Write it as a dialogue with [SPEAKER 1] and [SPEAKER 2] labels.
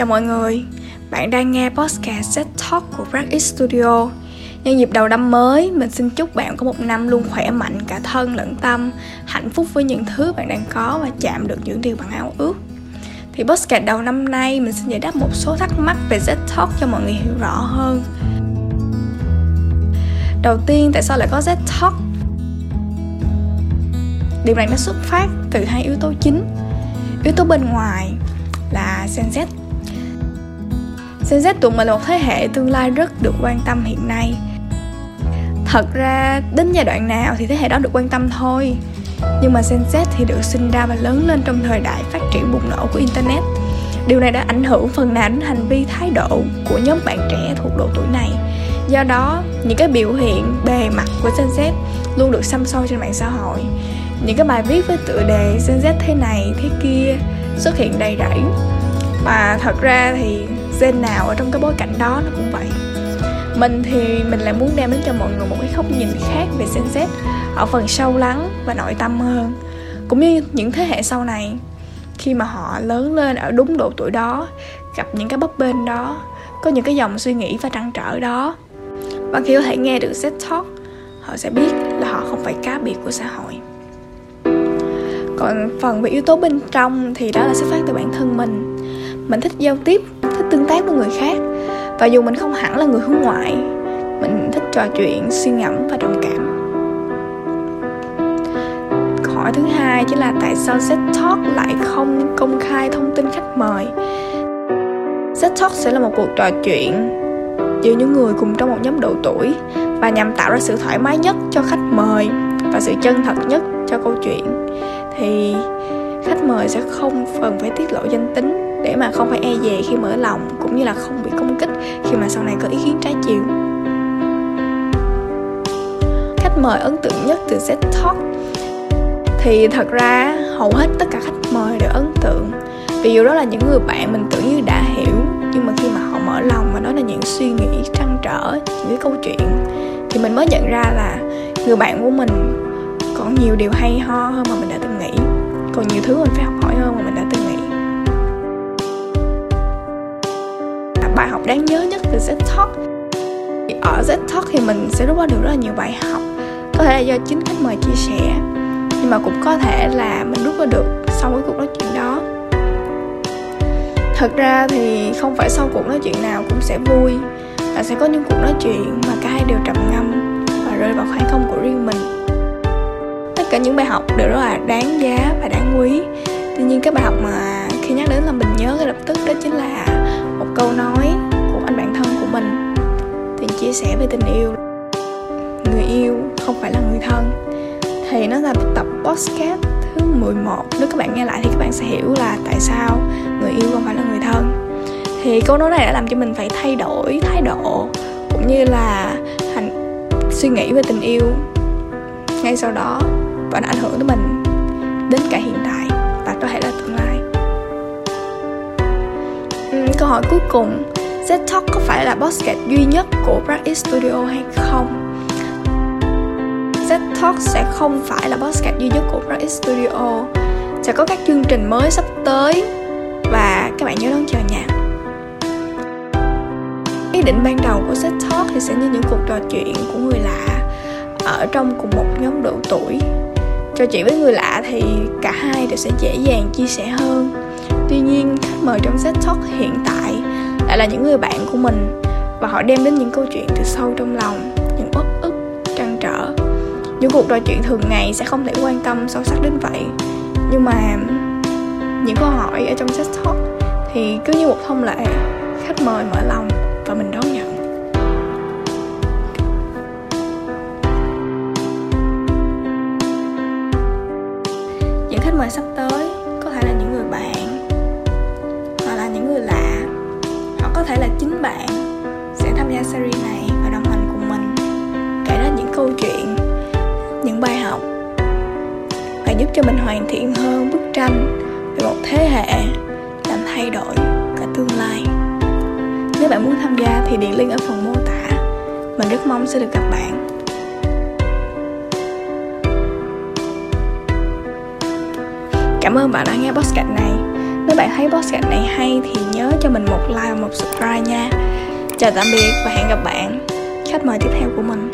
[SPEAKER 1] Chào mọi người, bạn đang nghe podcast Set Talk của Practice Studio. Nhân dịp đầu năm mới, mình xin chúc bạn có một năm luôn khỏe mạnh cả thân lẫn tâm, hạnh phúc với những thứ bạn đang có và chạm được những điều bạn ao ước. Thì podcast đầu năm nay mình xin giải đáp một số thắc mắc về Z Talk cho mọi người hiểu rõ hơn. Đầu tiên, tại sao lại có Z Talk? Điều này nó xuất phát từ hai yếu tố chính. Yếu tố bên ngoài là Gen Z Gen Z tụi mình là một thế hệ tương lai rất được quan tâm hiện nay. Thật ra đến giai đoạn nào thì thế hệ đó được quan tâm thôi. Nhưng mà Gen Z thì được sinh ra và lớn lên trong thời đại phát triển bùng nổ của Internet. Điều này đã ảnh hưởng phần nào đến hành vi thái độ của nhóm bạn trẻ thuộc độ tuổi này. Do đó, những cái biểu hiện bề mặt của Gen Z luôn được xăm soi trên mạng xã hội. Những cái bài viết với tựa đề Gen Z thế này, thế kia xuất hiện đầy rẫy. Và thật ra thì gen nào ở trong cái bối cảnh đó nó cũng vậy. Mình thì mình lại muốn đem đến cho mọi người một cái góc nhìn khác về Gen Z ở phần sâu lắng và nội tâm hơn. Cũng như những thế hệ sau này, khi mà họ lớn lên ở đúng độ tuổi đó, gặp những cái bấp bênh đó, có những cái dòng suy nghĩ và trăn trở đó. Và khi có thể nghe được Z Talk, họ sẽ biết là họ không phải cá biệt của xã hội. Còn phần về yếu tố bên trong thì đó là xuất phát từ bản thân mình mình thích giao tiếp, thích tương tác với người khác. Và dù mình không hẳn là người hướng ngoại, mình thích trò chuyện, suy ngẫm và đồng cảm. Câu hỏi thứ hai chính là tại sao Z Talk lại không công khai thông tin khách mời? Z Talk sẽ là một cuộc trò chuyện giữa những người cùng trong một nhóm độ tuổi và nhằm tạo ra sự thoải mái nhất cho khách mời và sự chân thật nhất cho câu chuyện. Thì khách mời sẽ không cần phải tiết lộ danh tính để mà không phải e dè khi mở lòng, cũng như là không bị công kích khi mà sau này có ý kiến trái chiều. Khách mời ấn tượng nhất từ Z Talk. Thì thật ra, hầu hết tất cả khách mời đều ấn tượng. Vì dù đó là những người bạn mình tưởng như đã hiểu, nhưng mà khi mà họ mở lòng và nói là những suy nghĩ trăn trở, những cái câu chuyện, thì mình mới nhận ra là người bạn của mình còn nhiều điều hay ho hơn mà mình đã từng nghĩ. Còn nhiều thứ mình phải học hỏi hơn mà mình đã từng nghĩ. Bài học đáng nhớ nhất từ Z Talk. Ở Z Talk thì mình sẽ rút ra được rất là nhiều bài học. Có thể là do chính khách mời chia sẻ, nhưng mà cũng có thể là mình rút ra được sau cái cuộc nói chuyện đó. Thật ra thì không phải sau cuộc nói chuyện nào cũng sẽ vui và sẽ có những cuộc nói chuyện mà cả hai đều trầm ngâm và rơi vào khoảng không của riêng mình. Tất cả những bài học đều rất là đáng giá và đáng quý. Tuy nhiên cái bài học mà khi nhắc đến là mình nhớ ngay lập tức đó chính là một câu nói chia sẻ về tình yêu. Người yêu không phải là người thân. Thì nó là tập podcast thứ 11 nếu các bạn nghe lại thì các bạn sẽ hiểu là tại sao người yêu không phải là người thân. Thì câu nói này đã làm cho mình phải thay đổi thái độ, cũng như là hành, suy nghĩ về tình yêu. Ngay sau đó, và nó ảnh hưởng đến mình đến cả hiện tại và có thể là tương lai. Câu hỏi cuối cùng. Z Talk có phải là podcast duy nhất của Practice Studio hay không? Z Talk sẽ không phải là podcast duy nhất của Practice Studio. Sẽ có các chương trình mới sắp tới Và các bạn nhớ đón chờ nha. Ý định ban đầu của Z Talk thì sẽ như những cuộc trò chuyện của người lạ Ở trong cùng một nhóm độ tuổi. Trò chuyện với người lạ thì cả hai đều sẽ dễ dàng chia sẻ hơn. Tuy nhiên, khách mời trong set talk hiện tại lại là những người bạn của mình. Và họ đem đến những câu chuyện từ sâu trong lòng, những uất ức, trăn trở. Những cuộc trò chuyện thường ngày sẽ không thể quan tâm sâu sắc đến vậy. Nhưng mà những câu hỏi ở trong sách talk thì cứ như một thông lệ, khách mời mở lòng và mình đón nhận. Những khách mời sắp tới thể là chính bạn sẽ tham gia series này và đồng hành cùng mình. Kể ra những câu chuyện, những bài học, và giúp cho mình hoàn thiện hơn bức tranh về một thế hệ làm thay đổi cả tương lai. Nếu bạn muốn tham gia thì điện link ở phần mô tả. Mình rất mong sẽ được gặp bạn. Cảm ơn bạn đã nghe podcast này nếu bạn thấy podcast này hay thì nhớ cho mình một like và một subscribe nha. Chào tạm biệt và hẹn gặp bạn. Khách mời tiếp theo của mình.